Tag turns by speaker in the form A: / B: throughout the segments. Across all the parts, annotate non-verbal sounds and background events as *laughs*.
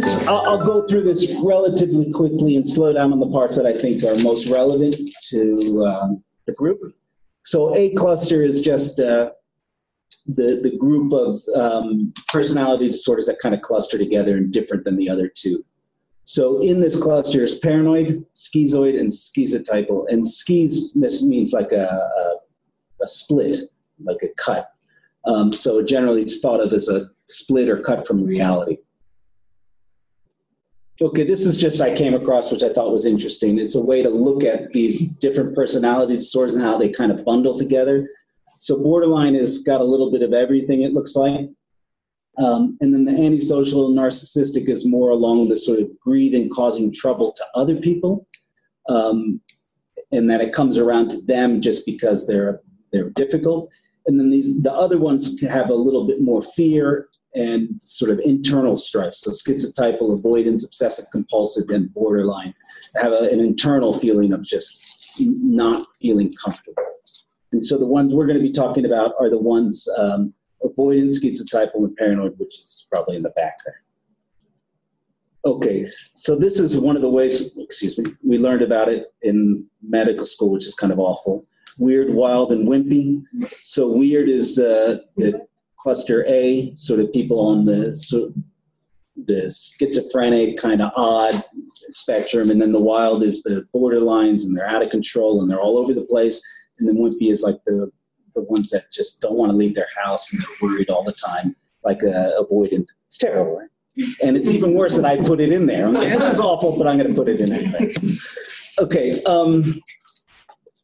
A: this, I'll, I'll go through this relatively quickly and slow down on the parts that I think are most relevant to um, the group. So A cluster is just uh, the, the group of um, personality disorders that kind of cluster together and different than the other two. So in this cluster is paranoid, schizoid, and schizotypal. And skis means like a, a, a split, like a cut. Um, so generally it's thought of as a split or cut from reality. Okay, this is just I came across, which I thought was interesting. It's a way to look at these different personality disorders and how they kind of bundle together. So borderline has got a little bit of everything, it looks like. Um, and then the antisocial narcissistic is more along the sort of greed and causing trouble to other people. Um, and that it comes around to them just because they're they're difficult. And then these, the other ones have a little bit more fear and sort of internal strife. So schizotypal, avoidance, obsessive compulsive, and borderline have a, an internal feeling of just not feeling comfortable. And so the ones we're going to be talking about are the ones um, avoidance, schizotypal, and paranoid, which is probably in the back there. Okay, so this is one of the ways, excuse me, we learned about it in medical school, which is kind of awful. Weird, wild, and wimpy. So weird is uh, the cluster A, sort of people on the the schizophrenic kind of odd spectrum, and then the wild is the borderlines, and they're out of control and they're all over the place. And then wimpy is like the the ones that just don't want to leave their house and they're worried all the time, like uh, avoidant. It's terrible. And it's even worse that I put it in there. I'm like, this is awful, but I'm going to put it in anyway. Okay, um,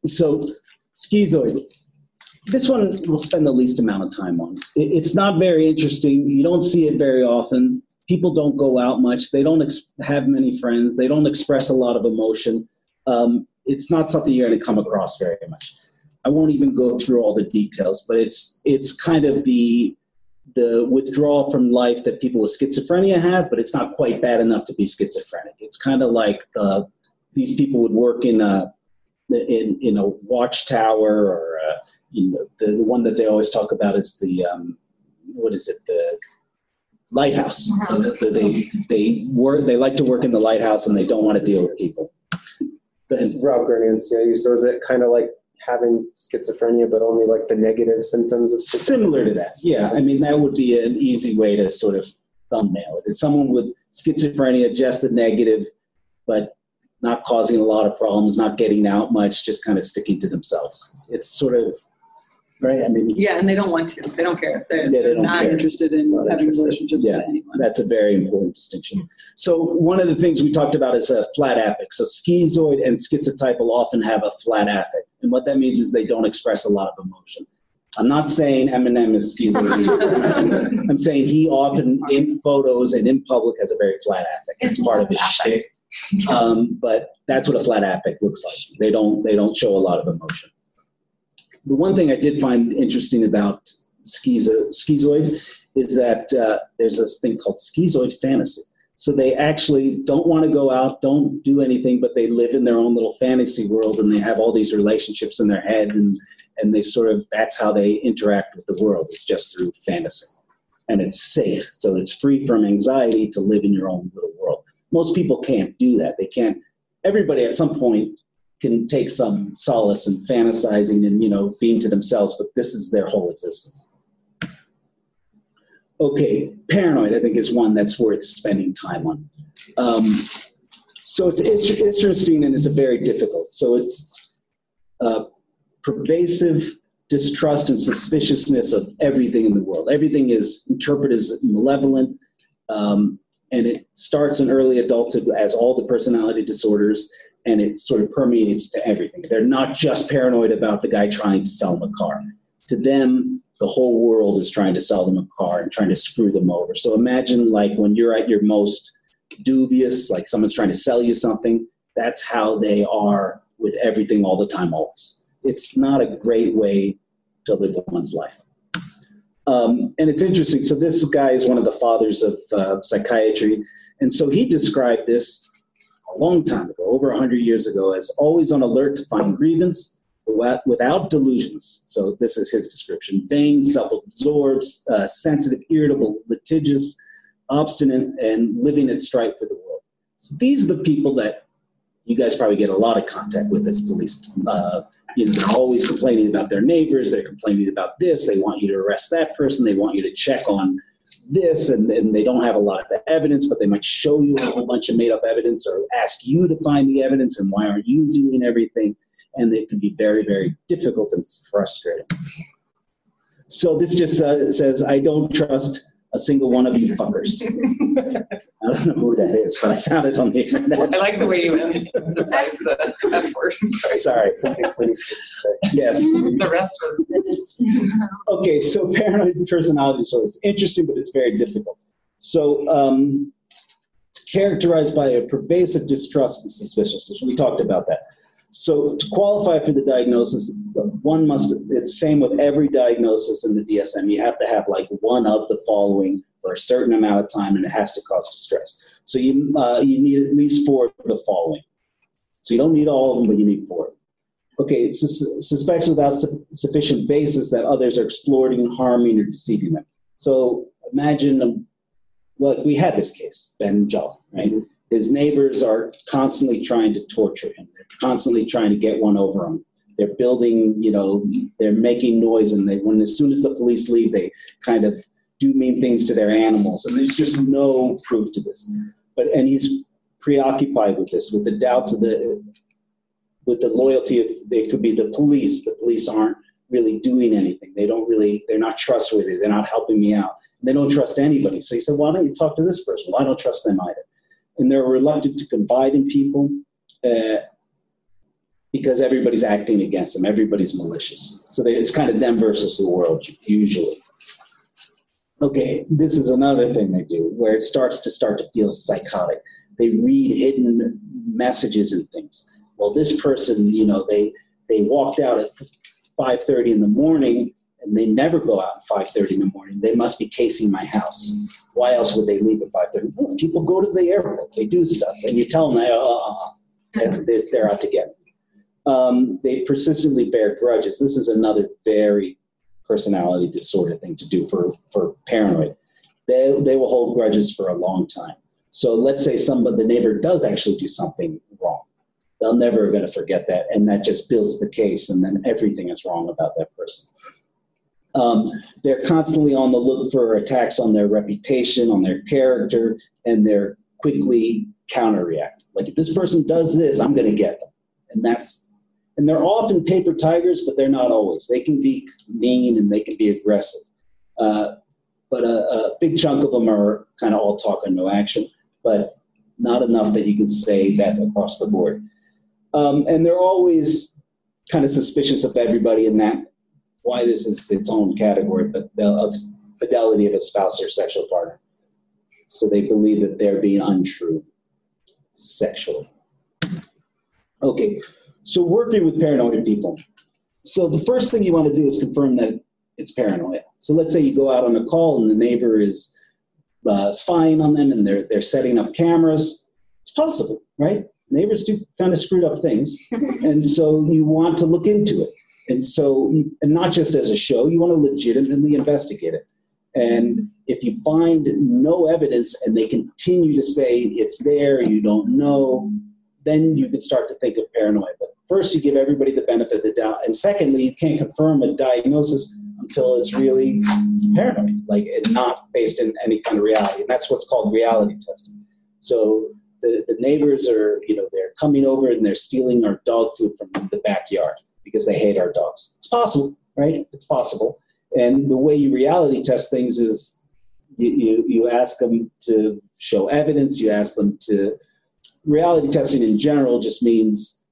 A: so schizoid this one we'll spend the least amount of time on. It's not very interesting. You don't see it very often. People don't go out much. They don't ex- have many friends. They don't express a lot of emotion. Um, it's not something you're going to come across very much. I won't even go through all the details, but it's it's kind of the the withdrawal from life that people with schizophrenia have, but it's not quite bad enough to be schizophrenic. It's kind of like the these people would work in a in in a watchtower or you know the, the, one that they always talk about is the um, what is it the lighthouse. Uh-huh. The, the, they they work they like to work in the lighthouse and they don't want to deal with people.
B: Go ahead. Rob Gurney CIU. So is it kind of like having schizophrenia, but only like the negative symptoms of
A: Similar to that, yeah. I mean, that would be an easy way to sort of thumbnail it. Is someone with schizophrenia, just the negative, but not causing a lot of problems, not getting out much, just kind of sticking to themselves. It's sort of right. I mean,
C: yeah, and they don't want to. They don't care. They're, yeah, they not care. interested in not having interested. relationships yeah, with anyone.
A: That's a very important distinction. So one of the things we talked about is a flat affect. So schizoid and schizotypal often have a flat affect, and what that means is they don't express a lot of emotion. I'm not saying Eminem is schizoid. *laughs* I'm saying he often in photos and in public has a very flat affect. It's part of his shtick. Um, but that's what a flat affect looks like. They don't they don't show a lot of emotion. The one thing I did find interesting about schizo, schizoid is that uh, there's this thing called schizoid fantasy. So they actually don't want to go out, don't do anything, but they live in their own little fantasy world and they have all these relationships in their head and, and they sort of, that's how they interact with the world. It's just through fantasy. And it's safe. So it's free from anxiety to live in your own little world most people can't do that. They can't. Everybody at some point can take some solace in fantasizing and you know being to themselves, but this is their whole existence. Okay, paranoid I think is one that's worth spending time on. Um, so it's, it's interesting and it's a very difficult. So it's uh, pervasive distrust and suspiciousness of everything in the world. Everything is interpreted as malevolent. Um, and it starts in early adulthood as all the personality disorders and it sort of permeates to everything. They're not just paranoid about the guy trying to sell them a car. To them the whole world is trying to sell them a car and trying to screw them over. So imagine like when you're at your most dubious like someone's trying to sell you something that's how they are with everything all the time always. It's not a great way to live one's life um, and it's interesting. So this guy is one of the fathers of uh, psychiatry, and so he described this a long time ago, over hundred years ago, as always on alert to find grievance without delusions. So this is his description: vain, self-absorbed, uh, sensitive, irritable, litigious, obstinate, and living at strife with the world. So these are the people that you guys probably get a lot of contact with as police. Uh, you know, they're always complaining about their neighbors. They're complaining about this. They want you to arrest that person. They want you to check on this, and, and they don't have a lot of evidence, but they might show you a whole bunch of made up evidence or ask you to find the evidence. And why aren't you doing everything? And it can be very, very difficult and frustrating. So this just uh, says, I don't trust a single one of you fuckers. I don't know who that is, but I found it on the internet.
C: I like the way you emphasize the F word.
A: Sorry.
B: Something police.
A: Yes.
C: The rest was.
A: Okay, so paranoid personality disorder is interesting, but it's very difficult. So um, it's characterized by a pervasive distrust and suspiciousness. We talked about that. So to qualify for the diagnosis, one must, it's same with every diagnosis in the DSM. You have to have like one of the following for a certain amount of time and it has to cause distress. So you, uh, you need at least four of the following. So you don't need all of them, but you need four. Okay, suspects without su- sufficient basis that others are exploiting, harming, or deceiving them. So imagine, um, well, we had this case, Ben Jaw, right? His neighbors are constantly trying to torture him. They're constantly trying to get one over him. They're building, you know, they're making noise, and they, when as soon as the police leave, they kind of do mean things to their animals, and there's just no proof to this. But and he's preoccupied with this, with the doubts of the, with the loyalty of they could be the police. The police aren't really doing anything. They don't really, they're not trustworthy. They're not helping me out. They don't trust anybody. So he said, why don't you talk to this person? Well, I don't trust them either. And they're reluctant to confide in people uh, because everybody's acting against them. Everybody's malicious. So they, it's kind of them versus the world usually. Okay, this is another thing they do where it starts to start to feel psychotic. They read hidden messages and things. Well, this person, you know, they they walked out at 5:30 in the morning and they never go out at 5.30 in the morning. They must be casing my house. Why else would they leave at 5.30 well, people go to the airport. They do stuff. And you tell them uh, uh, uh, they, they're out to get me. Um, they persistently bear grudges. This is another very personality disorder thing to do for, for paranoid. They, they will hold grudges for a long time. So let's say somebody the neighbor does actually do something wrong. They're never going to forget that and that just builds the case and then everything is wrong about that person um, they're constantly on the look for attacks on their reputation, on their character, and they're quickly counter react. Like if this person does this, I'm going to get them, and that's and they're often paper tigers, but they're not always. They can be mean and they can be aggressive, uh, but a, a big chunk of them are kind of all talk and no action, but not enough that you can say that across the board. Um, and they're always kind of suspicious of everybody in that why this is its own category, but the of fidelity of a spouse or sexual partner. So they believe that they're being untrue sexually. Okay, so working with paranoid people. So the first thing you want to do is confirm that it's paranoia. So let's say you go out on a call and the neighbor is uh, spying on them and they're they're setting up cameras. It's possible, right? Neighbors do kind of screwed up things, *laughs* and so you want to look into it. And so, and not just as a show, you want to legitimately investigate it. And if you find no evidence and they continue to say it's there, you don't know, then you can start to think of paranoia. But first, you give everybody the benefit of the doubt. And secondly, you can't confirm a diagnosis until it's really paranoid, like it's not based in any kind of reality. And that's what's called reality testing. So the, the neighbors are, you know, they're coming over and they're stealing our dog food from the backyard because they hate our dogs. It's possible, right? It's possible. And the way you reality test things is you, you, you ask them to show evidence, you ask them to. Reality testing in general just means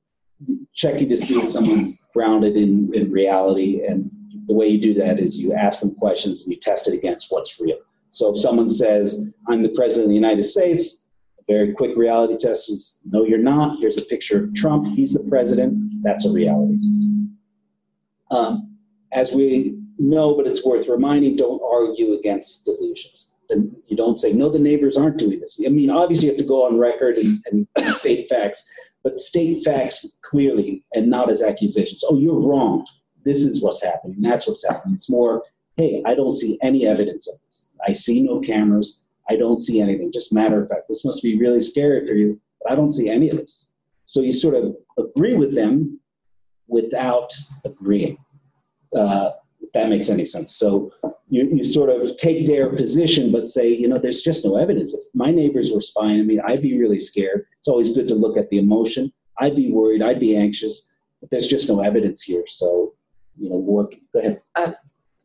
A: checking to see if someone's grounded in, in reality. And the way you do that is you ask them questions and you test it against what's real. So if someone says, I'm the president of the United States, very quick reality test is, no, you're not. Here's a picture of Trump. He's the president. That's a reality test. Um, as we know, but it's worth reminding, don't argue against delusions. And you don't say, no, the neighbors aren't doing this. I mean, obviously you have to go on record and, and *coughs* state facts, but state facts clearly and not as accusations. Oh, you're wrong. This is what's happening. That's what's happening. It's more, hey, I don't see any evidence of this. I see no cameras. I don't see anything. Just matter of fact, this must be really scary for you, but I don't see any of this. So you sort of agree with them without agreeing. Uh, if that makes any sense. So you, you sort of take their position, but say, you know, there's just no evidence. If my neighbors were spying on me, I'd be really scared. It's always good to look at the emotion. I'd be worried. I'd be anxious. But there's just no evidence here. So, you know, what, go ahead.
D: Uh,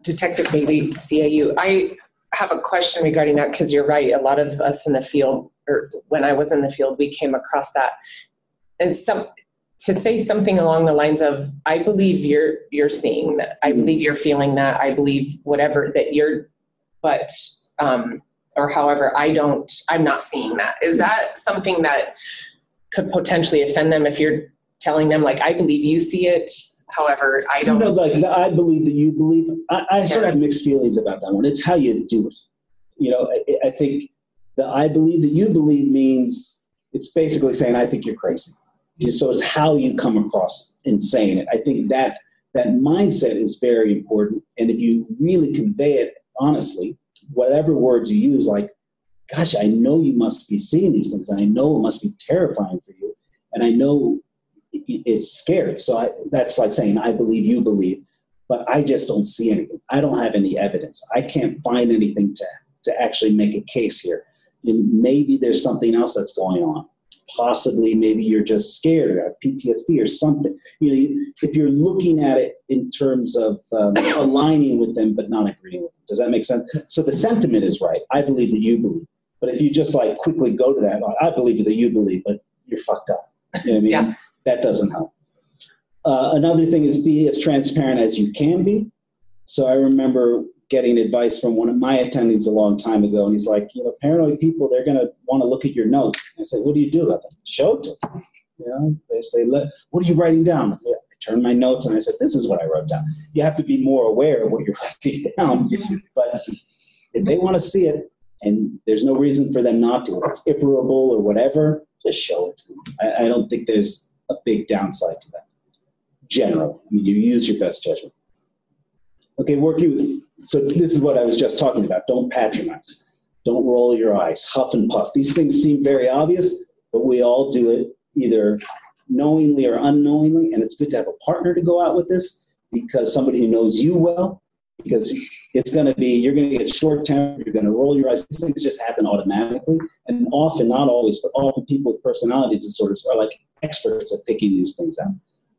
D: Detective Bailey, CAU. I have a question regarding that because you're right. A lot of us in the field, or when I was in the field, we came across that. And some to say something along the lines of, "I believe you're you're seeing that. I believe you're feeling that. I believe whatever that you're," but um, or however, I don't. I'm not seeing that. Is that something that could potentially offend them if you're telling them like, "I believe you see it." However, I don't.
A: No, like I believe that you believe. I, I sort of have mixed feelings about that one. It's how you do it. You know, I, I think the I believe that you believe means it's basically saying I think you're crazy. So it's how you come across in saying it. I think that that mindset is very important. And if you really convey it honestly, whatever words you use, like, gosh, I know you must be seeing these things, and I know it must be terrifying for you, and I know it's scary. So I, that's like saying, I believe you believe, but I just don't see anything. I don't have any evidence. I can't find anything to, to actually make a case here. And maybe there's something else that's going on. Possibly, maybe you're just scared or PTSD or something. You know, if you're looking at it in terms of um, *coughs* aligning with them but not agreeing with them. Does that make sense? So the sentiment is right. I believe that you believe. But if you just like quickly go to that, I believe that you believe, but you're fucked up. You know I mean? Yeah that doesn't help. Uh, another thing is be as transparent as you can be. So I remember getting advice from one of my attendees a long time ago, and he's like, you know, paranoid people, they're going to want to look at your notes. I said, what do you do? I said, show it to them. You know, they say, what are you writing down? I turned my notes and I said, this is what I wrote down. You have to be more aware of what you're *laughs* writing down. but if they want to see it, and there's no reason for them not to, it's iterable or whatever, just show it. I, I don't think there's a big downside to that. General, I mean, you use your best judgment. Okay, working with. So this is what I was just talking about. Don't patronize. Don't roll your eyes. Huff and puff. These things seem very obvious, but we all do it either knowingly or unknowingly. And it's good to have a partner to go out with this because somebody who knows you well because it's going to be you're going to get short tempered you're going to roll your eyes these things just happen automatically. And often not always but often people with personality disorders are like experts at picking these things out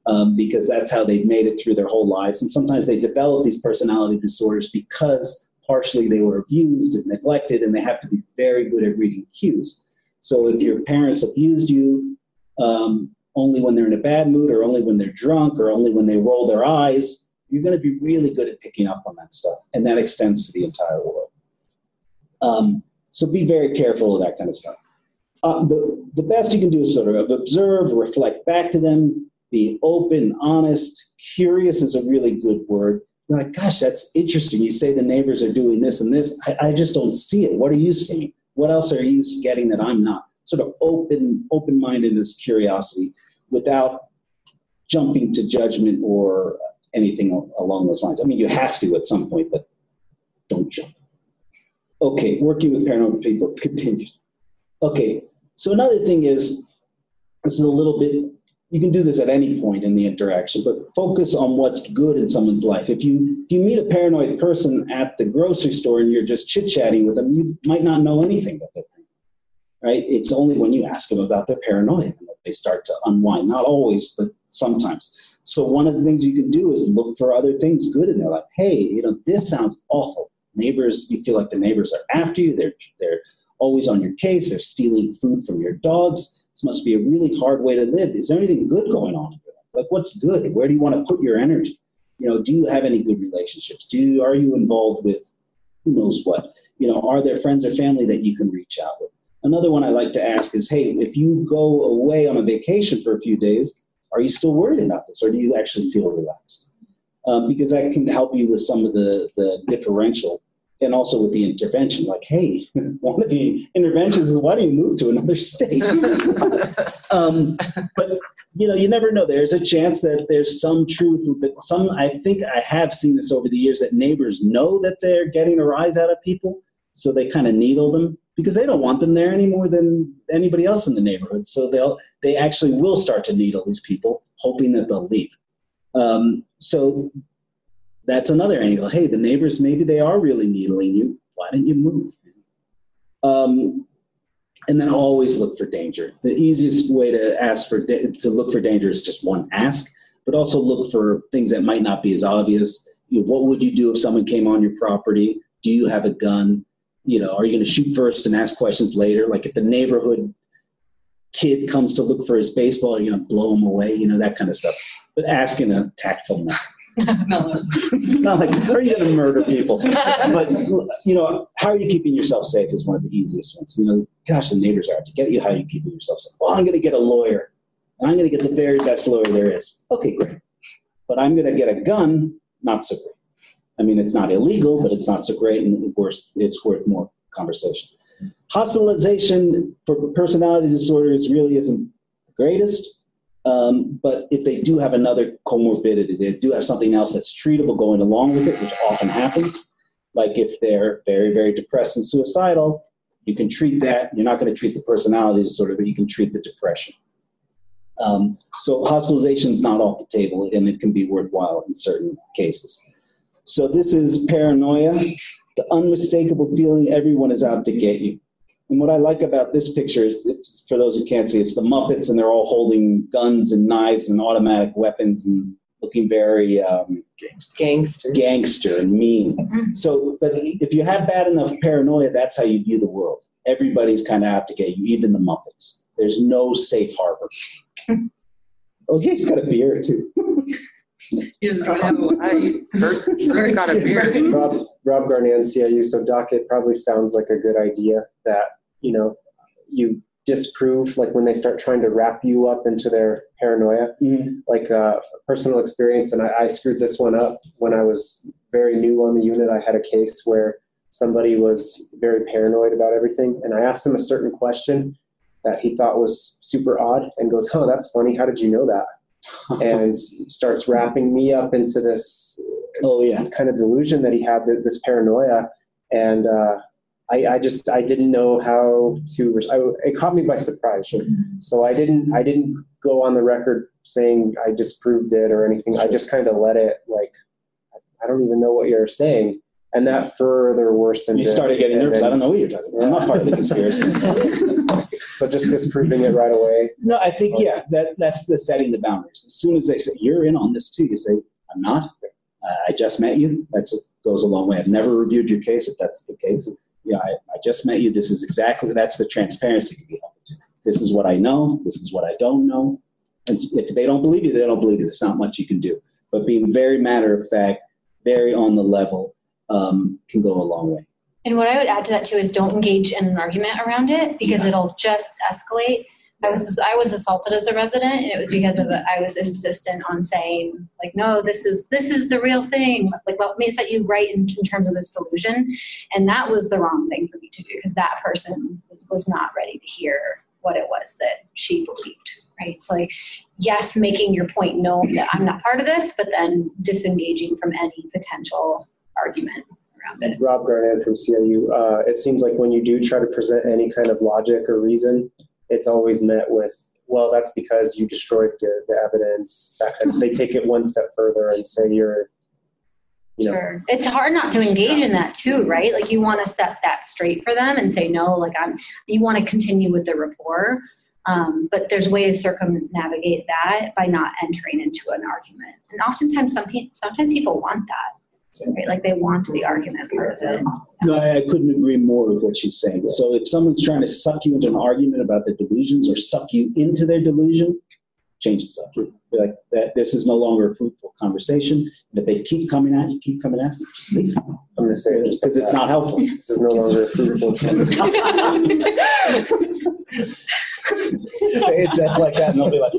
A: um, because that's how they've made it through their whole lives. And sometimes they develop these personality disorders because partially they were abused and neglected and they have to be very good at reading cues. So if your parents abused you um, only when they're in a bad mood or only when they're drunk or only when they roll their eyes you're going to be really good at picking up on that stuff. And that extends to the entire world. Um, so be very careful of that kind of stuff. Uh, the, the best you can do is sort of observe, reflect back to them, be open, honest. Curious is a really good word. You're like, gosh, that's interesting. You say the neighbors are doing this and this. I, I just don't see it. What are you seeing? What else are you getting that I'm not? Sort of open, open-mindedness, curiosity, without jumping to judgment or anything along those lines. I mean, you have to at some point, but don't jump. Okay, working with paranormal people continues. Okay, so another thing is, this is a little bit, you can do this at any point in the interaction, but focus on what's good in someone's life. If you, if you meet a paranoid person at the grocery store and you're just chit chatting with them, you might not know anything about that right? It's only when you ask them about their paranoia that they start to unwind. Not always, but sometimes. So one of the things you can do is look for other things good in their life. Hey, you know, this sounds awful. Neighbors, you feel like the neighbors are after you. They're they're always on your case. They're stealing food from your dogs. This must be a really hard way to live. Is there anything good going on? Like what's good? Where do you want to put your energy? You know, do you have any good relationships? Do you, are you involved with who knows what? You know, are there friends or family that you can reach out with? Another one I like to ask is, hey, if you go away on a vacation for a few days, are you still worried about this or do you actually feel relaxed? Um, because that can help you with some of the, the differential and also with the intervention. Like, hey, *laughs* one of the interventions is why do you move to another state? *laughs* um, but you know, you never know. There's a chance that there's some truth that some. I think I have seen this over the years that neighbors know that they're getting a rise out of people, so they kind of needle them because they don't want them there any more than anybody else in the neighborhood. So they'll they actually will start to needle these people, hoping that they'll leave. Um, so that's another angle. Hey, the neighbors maybe they are really needling you. Why didn't you move? Um, and then always look for danger. The easiest way to ask for to look for danger is just one ask, but also look for things that might not be as obvious. You know, what would you do if someone came on your property? Do you have a gun? You know, are you going to shoot first and ask questions later? Like if the neighborhood kid comes to look for his baseball, are you going to blow him away? You know that kind of stuff. But ask in a tactful manner. *laughs* Not like, how are you going to murder people? But, you know, how are you keeping yourself safe is one of the easiest ones. You know, gosh, the neighbors are out to get you. How are you keeping yourself safe? Well, I'm going to get a lawyer. And I'm going to get the very best lawyer there is. Okay, great. But I'm going to get a gun, not so great. I mean, it's not illegal, but it's not so great, and worse, it's worth more conversation. Hospitalization for personality disorders really isn't the greatest. Um, but if they do have another comorbidity, they do have something else that's treatable going along with it, which often happens. Like if they're very, very depressed and suicidal, you can treat that. You're not going to treat the personality disorder, but you can treat the depression. Um, so hospitalization is not off the table, and it can be worthwhile in certain cases. So this is paranoia, the unmistakable feeling everyone is out to get you. And what I like about this picture is, for those who can't see, it's the Muppets, and they're all holding guns and knives and automatic weapons and looking very um,
D: Gangster.
A: gangster and mean. So, but if you have bad enough paranoia, that's how you view the world. Everybody's kind of out to get you, even the Muppets. There's no safe harbor. *laughs* oh, yeah, he's got a beard too.
C: He doesn't have a-
D: I heard *laughs* Kurt's *laughs* got a beard.
B: Rob, Rob Garnier, CIU. So docket probably sounds like a good idea that, you know, you disprove, like when they start trying to wrap you up into their paranoia, like uh, personal experience. And I, I screwed this one up when I was very new on the unit. I had a case where somebody was very paranoid about everything. And I asked him a certain question that he thought was super odd and goes, Oh, that's funny. How did you know that? And starts wrapping me up into this
A: Oh yeah.
B: kind of delusion that he had, this paranoia, and uh, I, I just I didn't know how to. I, it caught me by surprise, so, I didn't I didn't go on the record saying I disproved it or anything. I just kind of let it like I don't even know what you're saying, and that further worsened.
A: You
B: it.
A: started getting nervous. I don't know what you're talking about. I'm not part of the conspiracy. *laughs*
B: So just disproving it right away.
A: No, I think yeah, that that's the setting the boundaries. As soon as they say you're in on this too, you say I'm not. Uh, I just met you. That's goes a long way. I've never reviewed your case. If that's the case, yeah, I, I just met you. This is exactly that's the transparency to be held to. This is what I know. This is what I don't know. And if they don't believe you, they don't believe you. There's not much you can do. But being very matter of fact, very on the level, um, can go a long way.
E: And what I would add to that too is don't engage in an argument around it because
A: Yeah.
E: it'll just escalate. I was I was assaulted as a resident, and it was because of I was insistent on saying like, no, this is this is the real thing. Like, what may set you right in, in terms of this delusion, and that was the wrong thing for me to do because that person was, was not ready to hear what it was that she believed. Right. So like, yes, making your point known that I'm not part of this, but then disengaging from any potential argument around it.
B: Rob Garnett from CIU. Uh, it seems like when you do try to present any kind of logic or reason, it's always met with, well, that's because you destroyed the, the evidence. That kind of, they take it one step further and say you're, you know,
E: Sure. It's hard not to engage in that too, right? Like you want to set that straight for them and say, no, like I'm, you want to continue with the rapport. Um, but there's ways to circumnavigate that by not entering into an argument. And oftentimes some people, sometimes people want that, right? Like they want the argument part of it.
A: No, I couldn't agree more with what she's saying. So if someone's trying to suck you into an argument about their delusions or suck you into their delusion, change the subject. Be like that. This is no longer a fruitful conversation. And if they keep coming at you, keep coming at you, just leave.
B: I'm going to say it just
A: Because
B: like
A: it's
B: that.
A: not helpful.
B: This is no longer fruitful. *laughs*
A: Say it just like that, and they'll be like,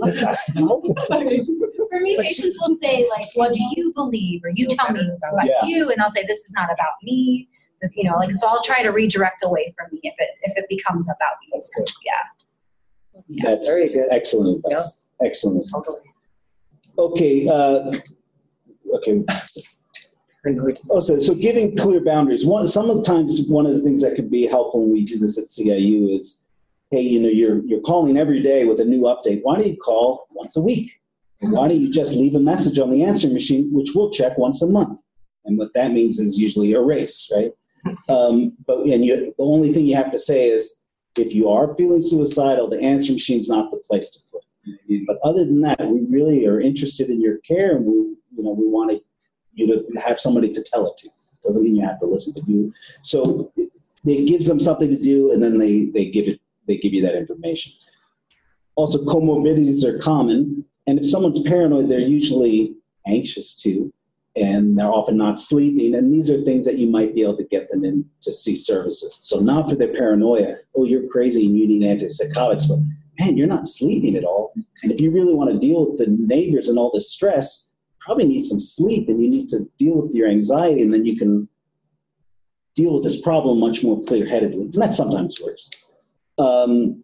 E: For me, patients will say like, what do you believe? Or you tell me about
A: Yeah.
E: you. And I'll say, this is not about me. This- You know, like, so I'll try to redirect away from me if it, if it becomes about me.
A: That's good.
E: Yeah.
A: That's
D: Very good.
A: excellent advice. Excellent. Okay. Uh, okay.
D: paranoid.
A: Oh, so, so giving clear boundaries. One, sometimes one of the things that could be helpful when we do this at CIU is, hey, you know, you're you're calling every day with a new update. Why don't you call once a week? Why don't you just leave a message on the answering machine, which we'll check once a month? And what that means is usually erase, right? *laughs* Um, but and you, the only thing you have to say is, if you are feeling suicidal, the answer machine's not the place to. But other than that, we really are interested in your care, and we, you know, we want you to have somebody to tell it to. Doesn't mean you have to listen to you. So it, it gives them something to do, and then they they give it they give you that information. Also, comorbidities are common, and if someone's paranoid, they're usually anxious too and they're often not sleeping. And these are things that you might be able to get them in to see services. So not for their paranoia, oh, you're crazy and you need antipsychotics, but man, you're not sleeping at all. And if you really want to deal with the neighbors and all the stress, probably need some sleep and you need to deal with your anxiety and then you can deal with this problem much more clear-headedly. And that sometimes works. Um,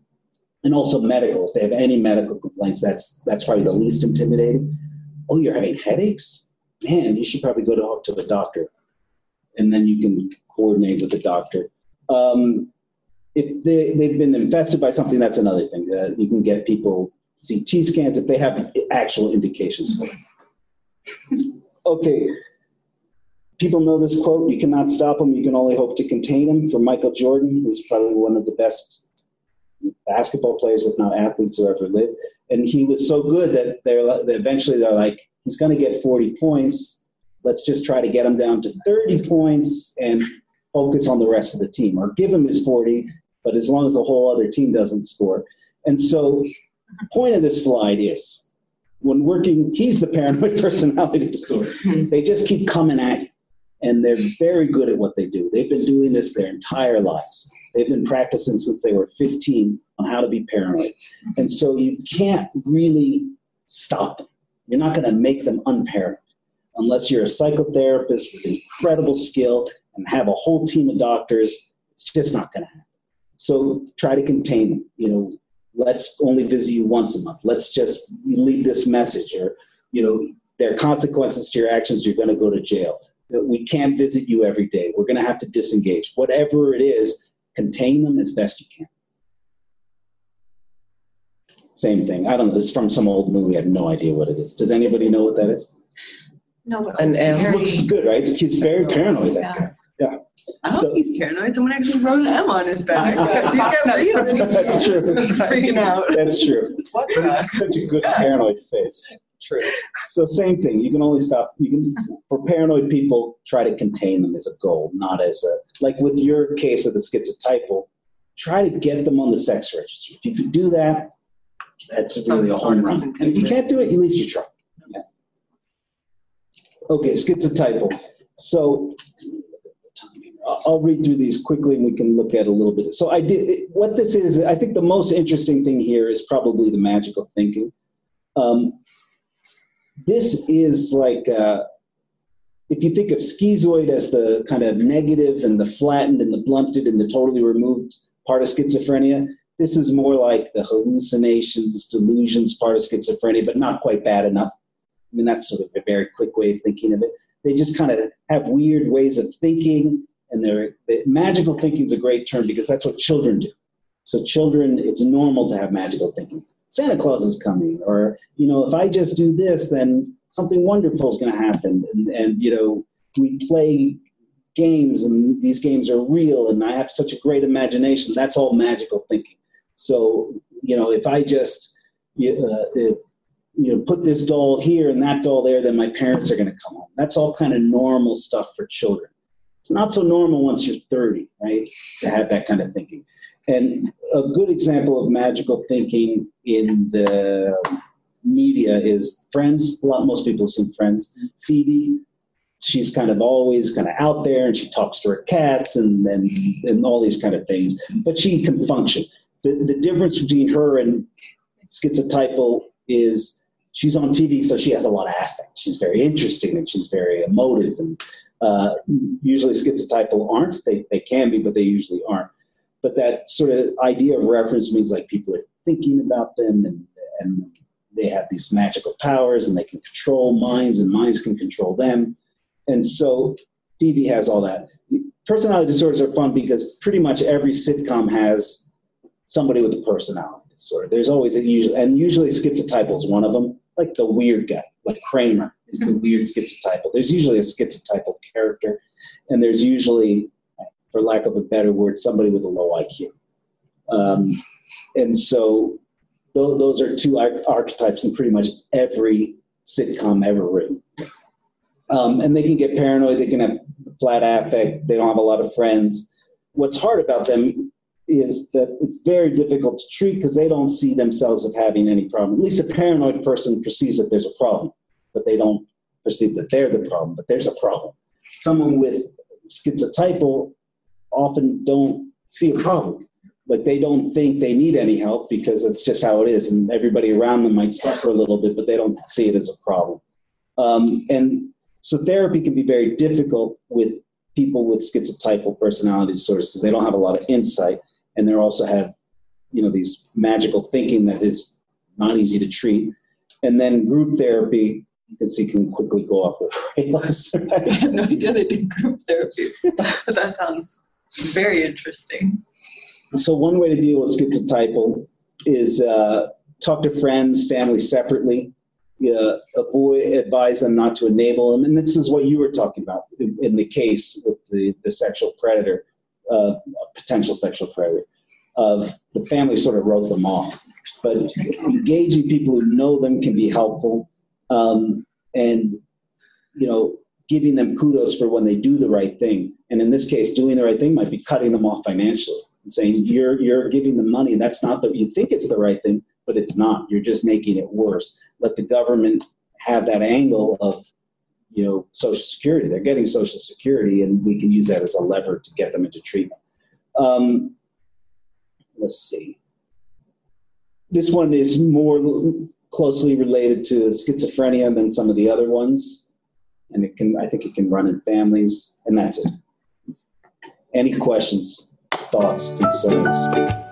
A: and also medical. If they have any medical complaints, that's that's probably the least intimidating. Oh, you're having headaches? man, you should probably go to, to the doctor. And then you can coordinate with the doctor. Um, if they, they've been infested by something, that's another thing. Uh, you can get people CT scans if they have actual indications for it. Okay. People know this quote you cannot stop them, you can only hope to contain them. From Michael Jordan, who's probably one of the best basketball players, if not athletes, who ever lived. And he was so good that they're that eventually they're like, he's going to get 40 points. Let's just try to get him down to 30 points and focus on the rest of the team, or give him his 40, but as long as the whole other team doesn't score. And so, the point of this slide is when working, he's the paranoid *laughs* personality disorder. Hmm. They just keep coming at you, and they're very good at what they do. They've been doing this their entire lives. They've been practicing since they were 15 on how to be paranoid. And so, you can't really stop them you're not going to make them unparanoid unless you're a psychotherapist with incredible skill and have a whole team of doctors. It's just not going to happen. So try to contain them. You know, let's only visit you once a month. Let's just leave this message, or you know, there are consequences to your actions. You're going to go to jail. We can't visit you every day. We're going to have to disengage. Whatever it is, contain them as best you can. Same thing. I don't know. This is from some old movie. I have no idea what it is. Does anybody know what that is?
E: No, but
D: An
E: it's
A: Looks good, right? He's very paranoid. That
E: Yeah.
C: I don't
A: So-
C: he's paranoid. Someone actually wrote an M on his back. *laughs*
A: That's
C: He's got real.
A: That's true. *laughs*
C: Freaking out.
A: That's true.
C: What
A: But it's such a good paranoid face.
D: True.
A: So same thing. You can only stop. You can for paranoid people try to contain them as a goal, not as a like with your case of the schizotypal. Try to get them on the sex register. If you could do that, that's really a
D: Some
A: home run. And if you can't do it, at least you try. Yeah. Okay, schizotypal. So I'll read through these quickly and we can look at a little bit. So I did what this is. I think the most interesting thing here is probably the magical thinking. Um, this is like uh, if you think of schizoid as the kind of negative and the flattened and the blunted and the totally removed part of schizophrenia, this is more like the hallucinations, delusions part of schizophrenia, but not quite bad enough. I mean, that's sort of a very quick way of thinking of it. They just kind of have weird ways of thinking, and they're the, magical thinking is a great term because that's what children do. So, children, it's normal to have magical thinking. Santa Claus is coming, or you know, if I just do this, then something wonderful is going to happen, and, and you know, we play games, and these games are real, and I have such a great imagination. That's all magical thinking. So, you know, if I just you, uh, if, you know put this doll here and that doll there, then my parents are going to come home. That's all kind of normal stuff for children. It's not so normal once you're 30, right? To have that kind of thinking. And a good example of magical thinking in the media is Friends. A lot, most people have seen Friends. Phoebe, she's kind of always kind of out there, and she talks to her cats, and and, and all these kind of things. But she can function. The the difference between her and schizotypal is she's on TV, so she has a lot of affect. She's very interesting and she's very emotive. And uh, usually schizotypal aren't. They, they can be, but they usually aren't. But that sort of idea of reference means like people are thinking about them and, and they have these magical powers and they can control minds and minds can control them. And so Phoebe has all that. Personality disorders are fun because pretty much every sitcom has somebody with a personality disorder. There's always a usually, and usually schizotypal is one of them, like the weird guy, like Kramer is the weird schizotypal. There's usually a schizotypal character, and there's usually, for lack of a better word, somebody with a low IQ. Um, and so those, those are two archetypes in pretty much every sitcom ever written. Um, and they can get paranoid, they can have flat affect, they don't have a lot of friends. What's hard about them is that it's very difficult to treat because they don't see themselves as having any problem. At least a paranoid person perceives that there's a problem, but they don't perceive that they're the problem, but there's a problem. Someone with schizotypal often don't see a problem. Like they don't think they need any help because it's just how it is, and everybody around them might suffer a little bit, but they don't see it as a problem. Um, and so therapy can be very difficult with people with schizotypal personality disorders because they don't have a lot of insight, and they also have, you know, these magical thinking that is not easy to treat. And then group therapy, you can can quickly go off the rails.
C: Right? I had no idea they did group therapy. *laughs* that sounds very interesting.
A: So one way to deal with schizotypal is uh, talk to friends, family separately. Uh, avoid, advise them not to enable them. And this is what you were talking about in, in the case with the, the sexual predator, uh, potential sexual predator. Of the family sort of wrote them off. But engaging people who know them can be helpful. Um, and, you know, giving them kudos for when they do the right thing. And in this case, doing the right thing might be cutting them off financially and saying you're you're giving them money. That's not the you think it's the right thing, but it's not. You're just making it worse. Let the government have that angle of you know social security. They're getting social security, and we can use that as a lever to get them into treatment. Um, let's see. This one is more closely related to schizophrenia than some of the other ones, and it can I think it can run in families, and that's it. Any questions? thoughts, concerns.